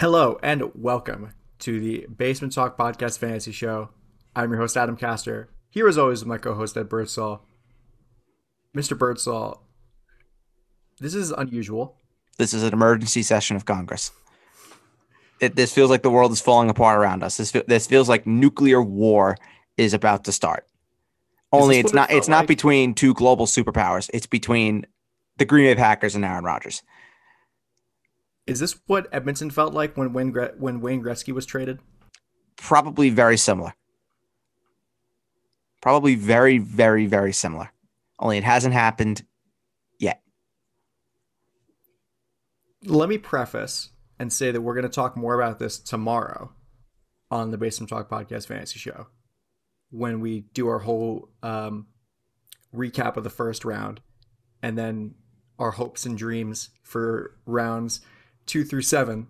Hello and welcome to the Basement Talk Podcast Fantasy Show. I'm your host, Adam Castor. Here, as always, with my co host, Ed Birdsall. Mr. Birdsall, this is unusual. This is an emergency session of Congress. It, this feels like the world is falling apart around us. This, this feels like nuclear war is about to start. Only it's not. It it's not between two global superpowers. It's between the Green Bay Packers and Aaron Rodgers. Is this what Edmonton felt like when Wayne, Gre- when Wayne Gretzky was traded? Probably very similar. Probably very, very, very similar. Only it hasn't happened yet. Let me preface and say that we're going to talk more about this tomorrow on the Basement Talk Podcast Fantasy Show when we do our whole um, recap of the first round and then our hopes and dreams for rounds two through seven.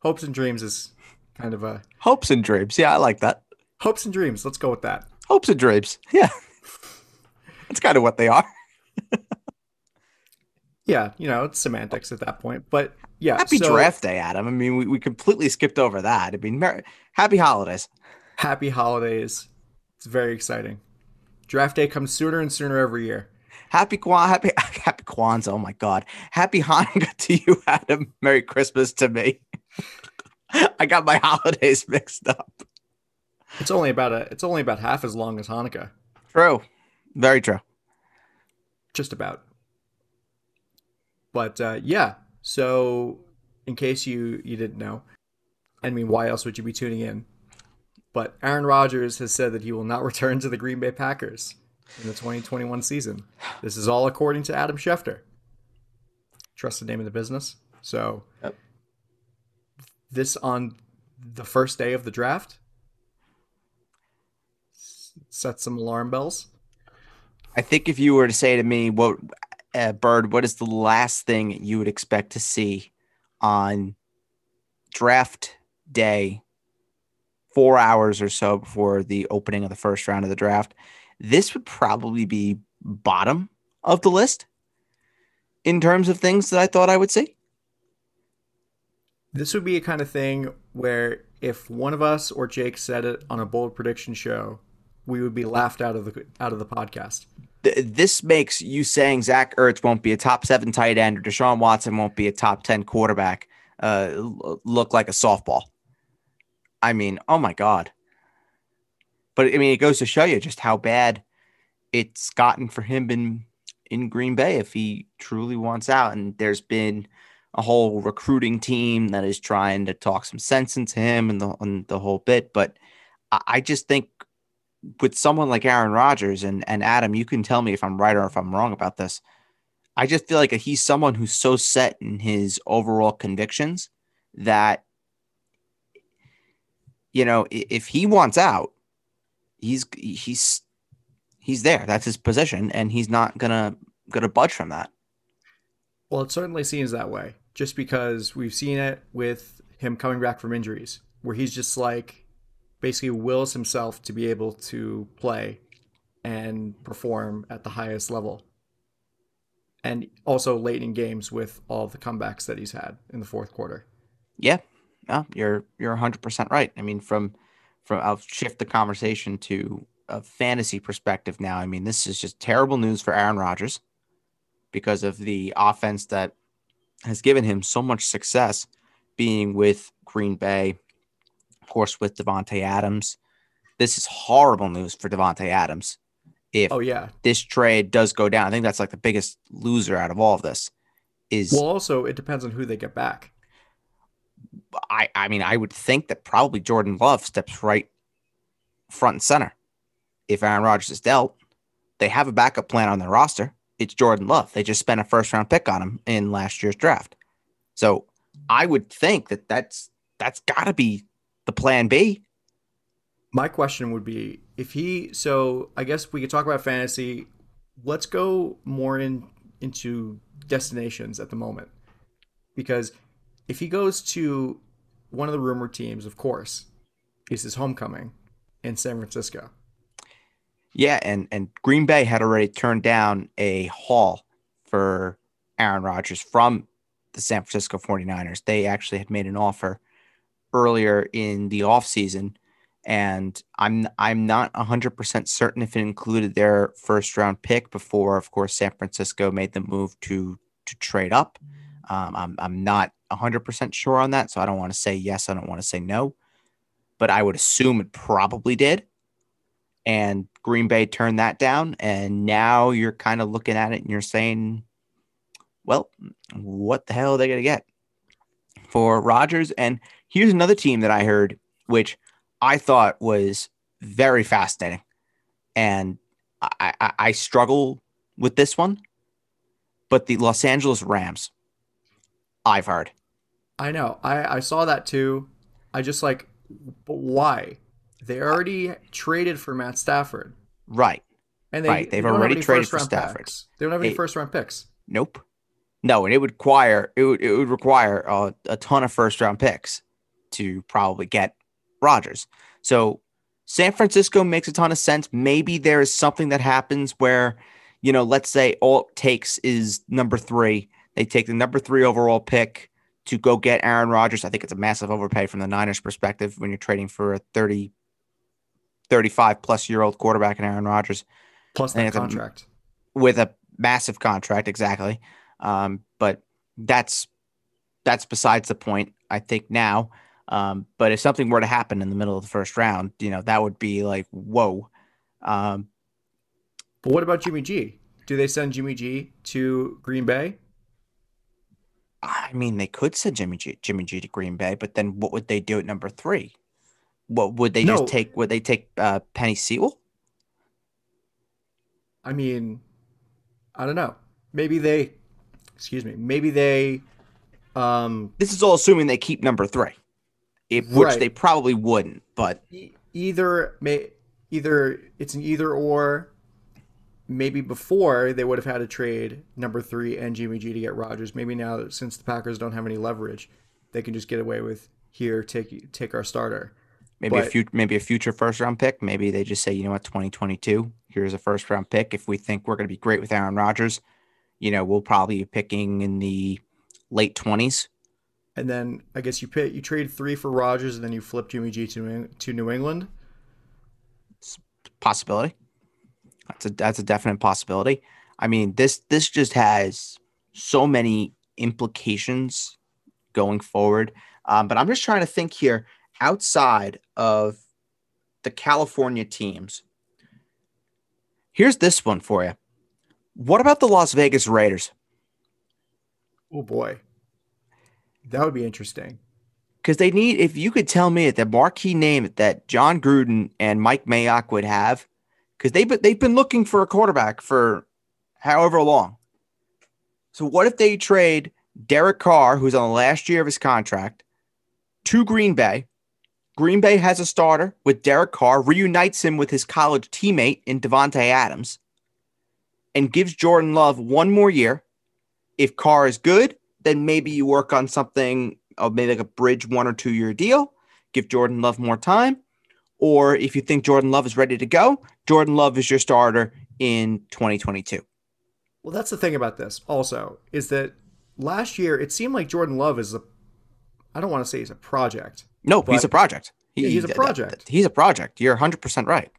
Hopes and dreams is kind of a hopes and dreams. Yeah, I like that. Hopes and dreams. Let's go with that. Hopes and dreams. Yeah, that's kind of what they are. yeah, you know, it's semantics at that point. But yeah, happy so, draft day, Adam. I mean, we, we completely skipped over that. I mean, mer- happy holidays. Happy holidays. It's very exciting. Draft day comes sooner and sooner every year. Happy Kwan, happy happy Kwanzaa. Oh my God. Happy Hanukkah to you, Adam. Merry Christmas to me. I got my holidays mixed up. It's only about a it's only about half as long as Hanukkah. True. Very true. Just about. But uh, yeah, so in case you you didn't know, I mean, why else would you be tuning in? But Aaron Rodgers has said that he will not return to the Green Bay Packers in the 2021 season. This is all according to Adam Schefter. Trust the name of the business. So, yep. this on the first day of the draft set some alarm bells. I think if you were to say to me, "What, uh, Bird? What is the last thing you would expect to see on draft day, four hours or so before the opening of the first round of the draft?" This would probably be bottom of the list in terms of things that I thought I would see. This would be a kind of thing where if one of us or Jake said it on a bold prediction show, we would be laughed out of the out of the podcast. This makes you saying Zach Ertz won't be a top seven tight end or Deshaun Watson won't be a top ten quarterback uh, look like a softball. I mean, oh my god. But I mean, it goes to show you just how bad it's gotten for him in in Green Bay if he truly wants out. And there's been a whole recruiting team that is trying to talk some sense into him and the and the whole bit. But I just think with someone like Aaron Rodgers and and Adam, you can tell me if I'm right or if I'm wrong about this. I just feel like he's someone who's so set in his overall convictions that you know if he wants out he's he's he's there. That's his position, and he's not gonna gonna budge from that. Well, it certainly seems that way, just because we've seen it with him coming back from injuries, where he's just like basically wills himself to be able to play and perform at the highest level. And also late in games with all the comebacks that he's had in the fourth quarter. Yeah, no, you're you're 100 percent right. I mean, from from I'll shift the conversation to a fantasy perspective now. I mean, this is just terrible news for Aaron Rodgers because of the offense that has given him so much success being with Green Bay, of course, with Davante Adams. This is horrible news for Davante Adams. If oh yeah, this trade does go down, I think that's like the biggest loser out of all of this. Is well, also it depends on who they get back. I, I mean, I would think that probably Jordan Love steps right front and center. If Aaron Rodgers is dealt, they have a backup plan on their roster. It's Jordan Love. They just spent a first round pick on him in last year's draft. So I would think that that's that's got to be the plan B. My question would be if he. So I guess we could talk about fantasy. Let's go more in into destinations at the moment because if he goes to one of the rumored teams, of course, is his homecoming in San Francisco. Yeah, and and Green Bay had already turned down a haul for Aaron Rodgers from the San Francisco 49ers. They actually had made an offer earlier in the offseason and I'm I'm not 100% certain if it included their first round pick before of course San Francisco made the move to to trade up. Um, I'm I'm not 100% sure on that, so I don't want to say yes, I don't want to say no, but I would assume it probably did. And Green Bay turned that down, and now you're kind of looking at it and you're saying, well, what the hell are they going to get for Rodgers? And here's another team that I heard, which I thought was very fascinating. And I, I, I struggle with this one, but the Los Angeles Rams, I've heard. I know. I, I saw that too. I just like, but why? They already traded for Matt Stafford. Right. And they, right. They've they already traded for Stafford. picks. They don't have any They- first round picks. Nope. No, and it would require it would, it would require a, a ton of first round picks to probably get Rodgers. So San Francisco makes a ton of sense. Maybe there is something that happens where, you know, let's say all it takes is number three. They take the number three overall pick to go get Aaron Rodgers. I think it's a massive overpay from the Niners perspective when you're trading for a 30, 35 plus year old quarterback in Aaron Rodgers Plus that it's a- contract. with a massive contract exactly um, but that's that's besides the point i think now um, but if something were to happen in the middle of the first round you know that would be like whoa um, But what about Jimmy G? Do they send Jimmy G to Green Bay? I mean they could send jimmy g jimmy g to green bay but then what would they do at number three what would they No. just take would they take uh, Penei Sewell I mean, I don't know. Maybe they, excuse me, maybe they, um, this is all assuming they keep number three if, which Right. they probably wouldn't but e- either may either it's an either or. Maybe before they would have had to trade number three and Jimmy G to get Rodgers. Maybe now since the Packers don't have any leverage, they can just get away with here take take our starter. Maybe a future, maybe a future first round pick. Maybe they just say, you know what, 2022, here's a first round pick. If we think we're going to be great with Aaron Rodgers, you know, we'll probably be picking in the late 20s. And then I guess you pay, you trade three for Rodgers, and then you flip Jimmy G to to New England. Possibility. That's a that's a definite possibility. I mean, this this just has so many implications going forward. Um, but I'm just trying to think here outside of the California teams. Here's this one for you. What about the Las Vegas Raiders? Oh boy, that would be interesting. Because they need, if you could tell me the marquee name that Jon Gruden and Mike Mayock would have, because they've been, they've been looking for a quarterback for however long. So what if they trade Derek Carr, who's on the last year of his contract, to Green Bay? Green Bay has a starter with Derek Carr, reunites him with his college teammate in Davante Adams, and gives Jordan Love one more year. If Carr is good, then maybe you work on something of maybe like a bridge one or two year deal, give Jordan Love more time. Or if you think Jordan Love is ready to go, Jordan Love is your starter in 2022. Well, that's the thing about this also is that last year it seemed like Jordan Love is a I don't want to say he's a project. No, he's a project. Yeah, he's a project. He's a project. You're 100% right.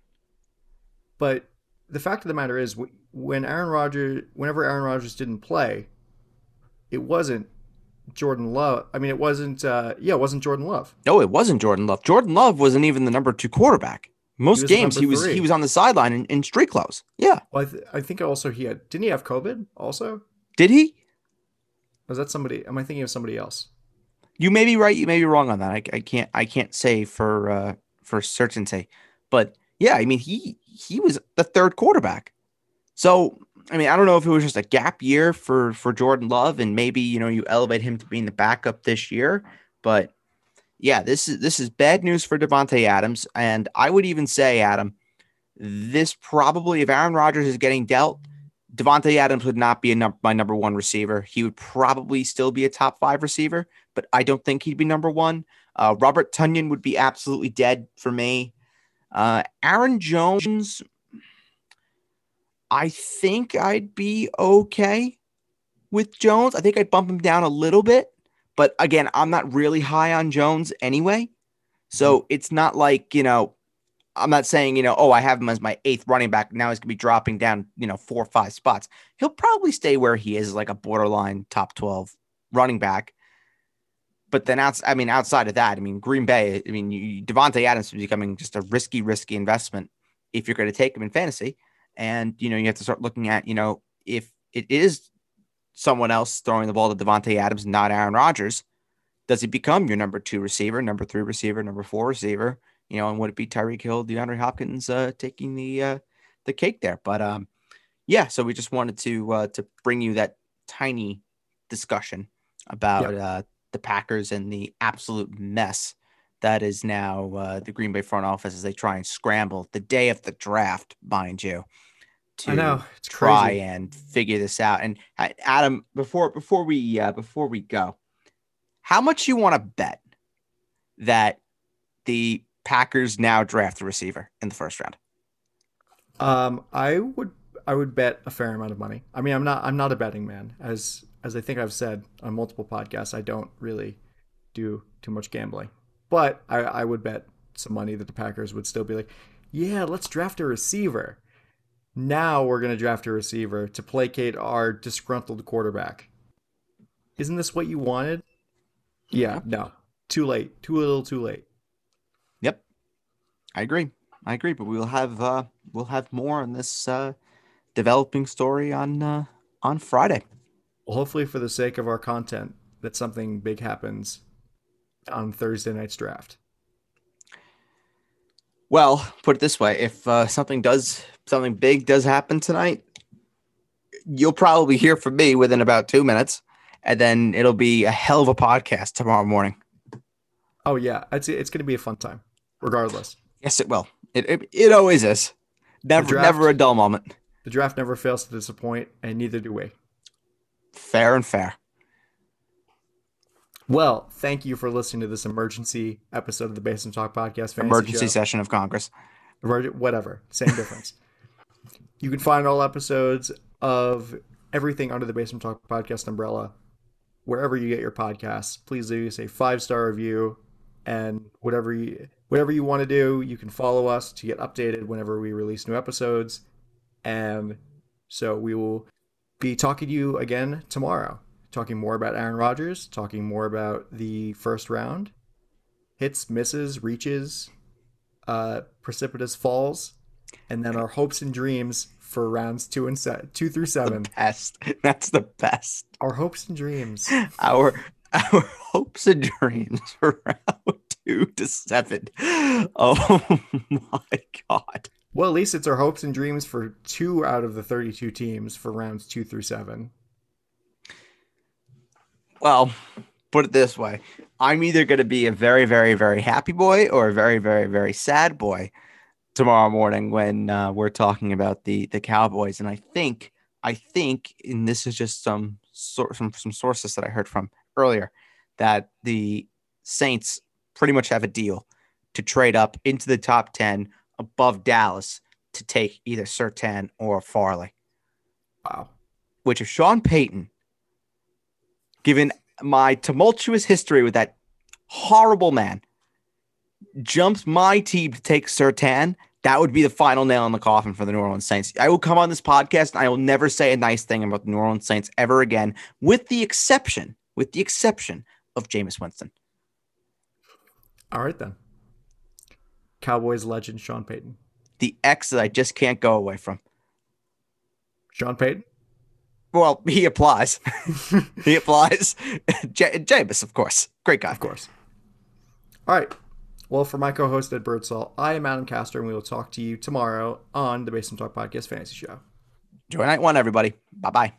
But the fact of the matter is, when Aaron Rodgers, whenever Aaron Rodgers didn't play, it wasn't Jordan Love. I mean, it wasn't. Uh, yeah, it wasn't Jordan Love. No, it wasn't Jordan Love. Jordan Love wasn't even the number two quarterback. Most was games he was three. he was on the sideline in, in street clothes. Yeah. Well, I, th- I think also he had. Didn't he have COVID? Also, Did he? was that somebody? Am I thinking of somebody else? You may be right. You may be wrong on that. I, I can't. I can't say for uh, for certainty. But yeah, I mean he he was the third quarterback. So I mean I don't know if it was just a gap year for for Jordan Love, and maybe you know you elevate him to being the backup this year. But yeah, this is this is bad news for Davante Adams, and I would even say Adam, this probably if Aaron Rodgers is getting dealt. Davante Adams would not be num- my number one receiver. He would probably still be a top five receiver but I don't think he'd be number one. Uh, Robert Tonyan would be absolutely dead for me. Uh, Aaron Jones, I think I'd be okay. with Jones. I think I'd bump him down a little bit. But again, I'm not really high on Jones anyway. So mm-hmm. it's not like, you know, I'm not saying, you know, oh, I have him as my eighth running back. Now he's going to be dropping down, you know, four or five spots. He'll probably stay where he is, like a borderline top 12 running back. But then, outside, I mean, outside of that, I mean, Green Bay, I mean, you, Davante Adams is becoming just a risky, risky investment if you're going to take him in fantasy. And, you know, you have to start looking at, you know, if it is someone else throwing the ball to Davante Adams, not Aaron Rodgers, does he become your number two receiver, number three receiver, number four receiver? You know, and would it be Tyreek Hill, DeAndre Hopkins uh, taking the uh, the cake there? But um, yeah, so we just wanted to uh, to bring you that tiny discussion about yep. uh, the Packers and the absolute mess that is now uh, the Green Bay front office as they try and scramble the day of the draft, mind you, to I know, it's try crazy. and figure this out. And uh, Adam, before before we uh, before we go, how much you want to bet that the Packers now draft a receiver in the first round? Um, I would I would bet a fair amount of money. I mean, I'm not I'm not a betting man, as as I think I've said on multiple podcasts. I don't really do too much gambling, but I, I would bet some money that the Packers would still be like, yeah, let's draft a receiver. Now we're going to draft a receiver to placate our disgruntled quarterback. Isn't this what you wanted? Yeah, no. Too late. Too little, too late. Yep. I agree. I agree, but we'll have uh we'll have more on this uh developing story on uh on Friday. Well, hopefully for the sake of our content that something big happens on Thursday night's draft. Well, put it this way: if uh, something does something big does happen tonight, you'll probably hear from me within about two minutes, and then it'll be a hell of a podcast tomorrow morning. Oh yeah, it's it's going to be a fun time, regardless. Yes, it will. It it, it always is. Never draft, never a dull moment. The draft never fails to disappoint, and neither do we. Fair and fair. Well, thank you for listening to this emergency episode of the Basement Talk Podcast. Emergency show. session of Congress. Whatever, same difference. you can find all episodes of everything under the Basement Talk Podcast umbrella wherever you get your podcasts. Please leave us a five star review and whatever you whatever you want to do. You can follow us to get updated whenever we release new episodes. And so we will be talking to you again tomorrow talking more about Aaron Rodgers, talking more about the first round, hits, misses, reaches, uh, precipitous falls, and then our hopes and dreams for rounds two and se- two through seven. The best. That's the best. Our hopes and dreams. Our our hopes and dreams for round two to seven. Oh my god. Well, at least it's our hopes and dreams for two out of the 32 teams for rounds two through seven. Well, put it this way I'm either going to be a very, very, very happy boy or a very, very, very sad boy tomorrow morning when uh, we're talking about the the Cowboys. And I think, I think, and this is just some sort some some sources that I heard from earlier that the Saints pretty much have a deal to trade up into the top ten above Dallas to take either Surtain or Farley. Wow. Which if Sean Payton given my tumultuous history with that horrible man, jumps my team to take Surtain, that would be the final nail in the coffin for the New Orleans Saints. I will come on this podcast and I will never say a nice thing about the New Orleans Saints ever again, with the exception, with the exception of Jameis Winston. All right then. Cowboys legend Sean Payton. The X that I just can't go away from. Sean Payton? Well, he applies. he applies. J- Jameis, of course. Great guy. Of course. All right. Well, for my co host, Ed Birdsall, I am Adam Castor, and we will talk to you tomorrow on the Basement Talk Podcast Fantasy Show. Enjoy night one, everybody. Bye bye.